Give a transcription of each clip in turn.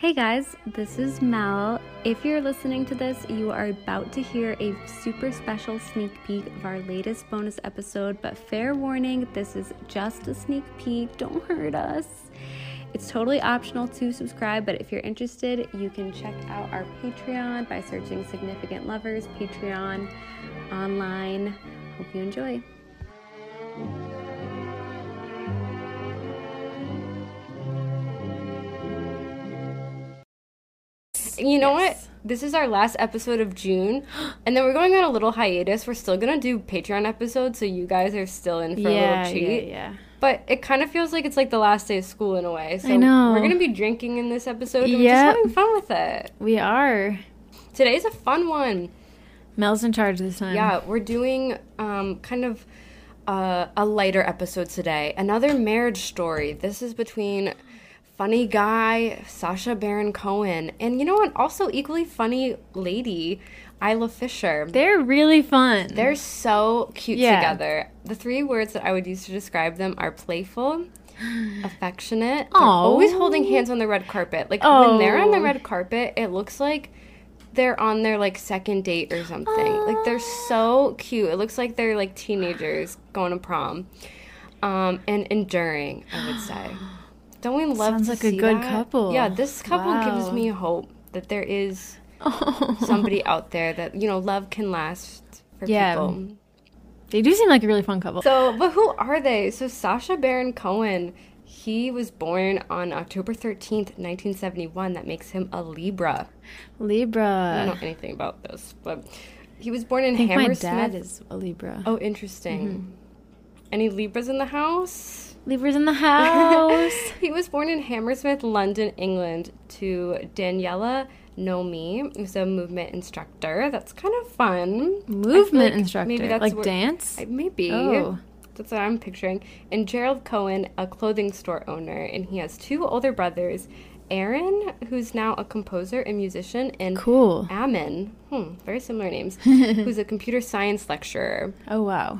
Hey guys, this is Mel. If you're listening to this, you are about to hear a super special sneak peek of our latest bonus episode, but fair warning, this is just a sneak peek. Don't hurt us. It's totally optional to subscribe, but if you're interested, you can check out our Patreon by searching Significant Lovers Patreon online. Hope you enjoy. You know what? This is our last episode of June, and then we're going on a little hiatus. We're still gonna do Patreon episodes, so you guys are still in for a little treat. yeah, yeah. But it kind of feels like it's like the last day of school in a way. So I know. we're gonna be drinking in this episode and we're just having fun with it. We are. Today's a fun one. Mel's in charge this time. Yeah, we're doing um, kind of uh, a lighter episode today. Another marriage story. This is between funny guy Sacha Baron Cohen and you know what? Also equally funny lady Isla Fisher. They're really fun. They're so cute Yeah. together. The three words that I would use to describe them are playful, affectionate. They're always holding hands on the red carpet. Like when they're on the Oh. red carpet, it looks like they're on their like second date or something. Like they're so cute. It looks like they're like teenagers going to prom. Um, and enduring, I would say. Don't we love Sounds like a good that? couple. Yeah, this couple gives me hope that there is Oh. somebody out there that you know love can last for Yeah. people. They do seem like a really fun couple. So, but who are they? So Sacha Baron Cohen, he was born on October thirteenth, nineteen seventy one. That makes him a Libra. Libra. I don't know anything about this, but he was born in I think my Hammersmith. dad is a Libra. Oh, interesting. Mm-hmm. Any Libras in the house? Libra's in the house. he was born in Hammersmith, London, England, to Daniella Naomi, who's a movement instructor. That's kind of fun. Movement like instructor. maybe that's like where- dance? I- Maybe. Oh. That's what I'm picturing. And Gerald Cohen, a clothing store owner, and he has two older brothers, Erran, who's now a composer and musician, and Cool. Amnon, hmm, very similar names, who's a computer science lecturer. Oh, wow.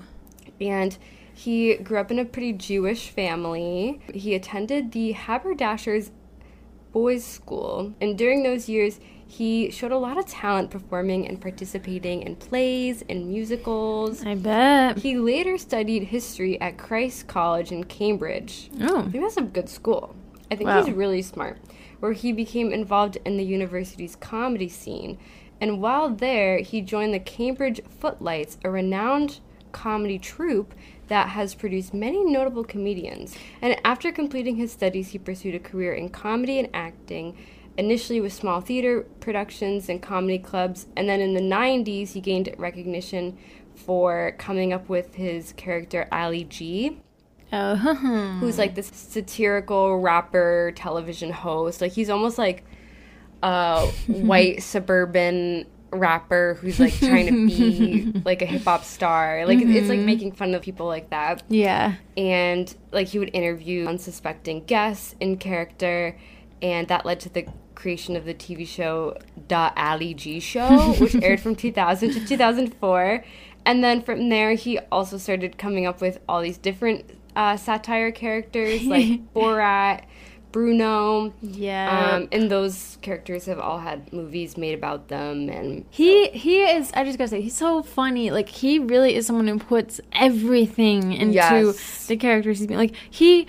And he grew up in a pretty Jewish family. He attended the Haberdashers Boys School, and during those years, he showed a lot of talent performing and participating in plays and musicals. I bet. He later studied history at Christ College in Cambridge. Oh. I think that's a good school. I think Wow. he's really smart. Where he became involved in the university's comedy scene. And while there, he joined the Cambridge Footlights, a renowned comedy troupe that has produced many notable comedians. And after completing his studies, he pursued a career in comedy and acting, initially with small theater productions and comedy clubs. And then in the 90s, he gained recognition for coming up with his character Ali G Oh, who's like this satirical rapper, television host. Like he's almost like a white suburban rapper who's like trying to be like a hip hop star. Like it's like making fun of people like that. yeah. And like he would interview unsuspecting guests in character, and that led to the creation of the TV show Da Ali G Show, which aired from 2000 to 2004. And then from there, he also started coming up with all these different uh, satire characters like Borat, Bruno. Yeah. Um, and those characters have all had movies made about them. And He he is. I just gotta say, he's so funny. Like he really is someone who puts everything into Yes. the characters he's being. Like he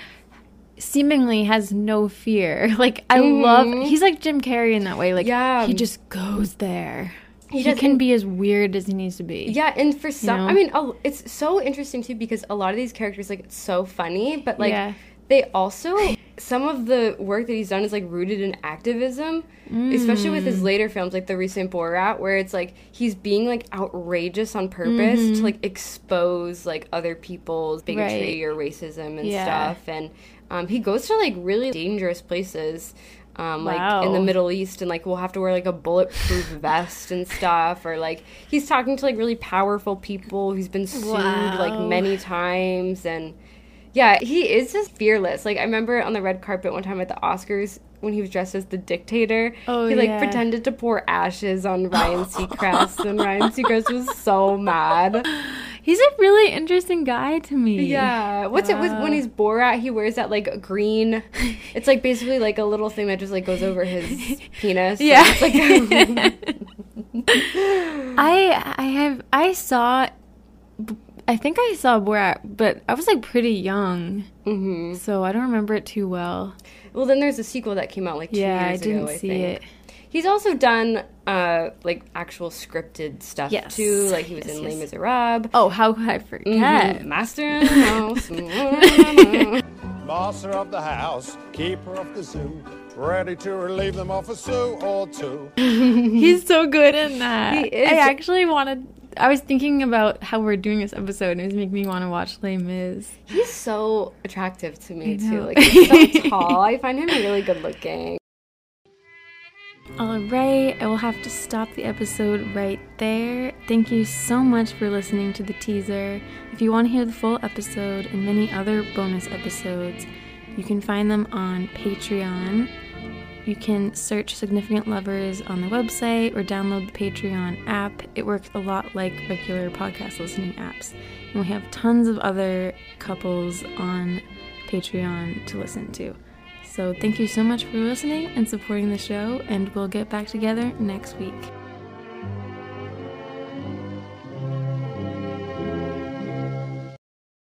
seemingly has no fear. Like I love. He's like Jim Carrey in that way. Like Yeah. he just goes there. He, does, can be as weird as he needs to be. Yeah, and for some, know? I mean, a- it's so interesting too because a lot of these characters, like, it's so funny, but like, Yeah. they also some of the work that he's done is like rooted in activism, especially with Mm. his later films, like the recent Borat, where it's like he's being like outrageous on purpose to like expose like other people's bigotry Mm-hmm. Right. or racism and Yeah. stuff, and um, he goes to like really dangerous places. Um, like in the Middle East, and like we'll have to wear like a bulletproof vest and stuff, or like he's talking to like really powerful people He's been sued like many times, and yeah, he is just fearless. Like I remember on the red carpet one time at the Oscars when he was dressed as the dictator. Oh, he like yeah. pretended to pour ashes on Ryan Seacrest, and Ryan Seacrest was so mad. He's a really interesting guy to me. Yeah. What's it with when uh, he's Borat? He wears that like green. It's like basically like a little thing that just like goes over his penis. So Yeah. it's like- I I have I saw I think I saw Borat, but I was like pretty young, Mhm. so I don't remember it too well. Well, then there's a sequel that came out like two Yeah, I didn't ago. I see think. it. He's also done uh like actual scripted stuff Yes. too. Like he was Yes, in yes. Les Miserables. Oh, how could I forget? Mhm. Master in the house. Master of the house, keeper of the zoo, ready to relieve them of a sou or two. He's so good in that. He is. I actually wanted. I was thinking about how we're doing this episode, and it was making me want to watch Les Mis. He's so attractive to me too. Like he's so tall. I find him really good looking. All right, I will have to stop the episode right there. Thank you so much for listening to the teaser. If you want to hear the full episode and many other bonus episodes, you can find them on Patreon. You can search Significant Lovers on the website or download the Patreon app. It works a lot like regular podcast listening apps. And we have tons of other couples on Patreon to listen to. So thank you so much for listening and supporting the show, and we'll get back together next week.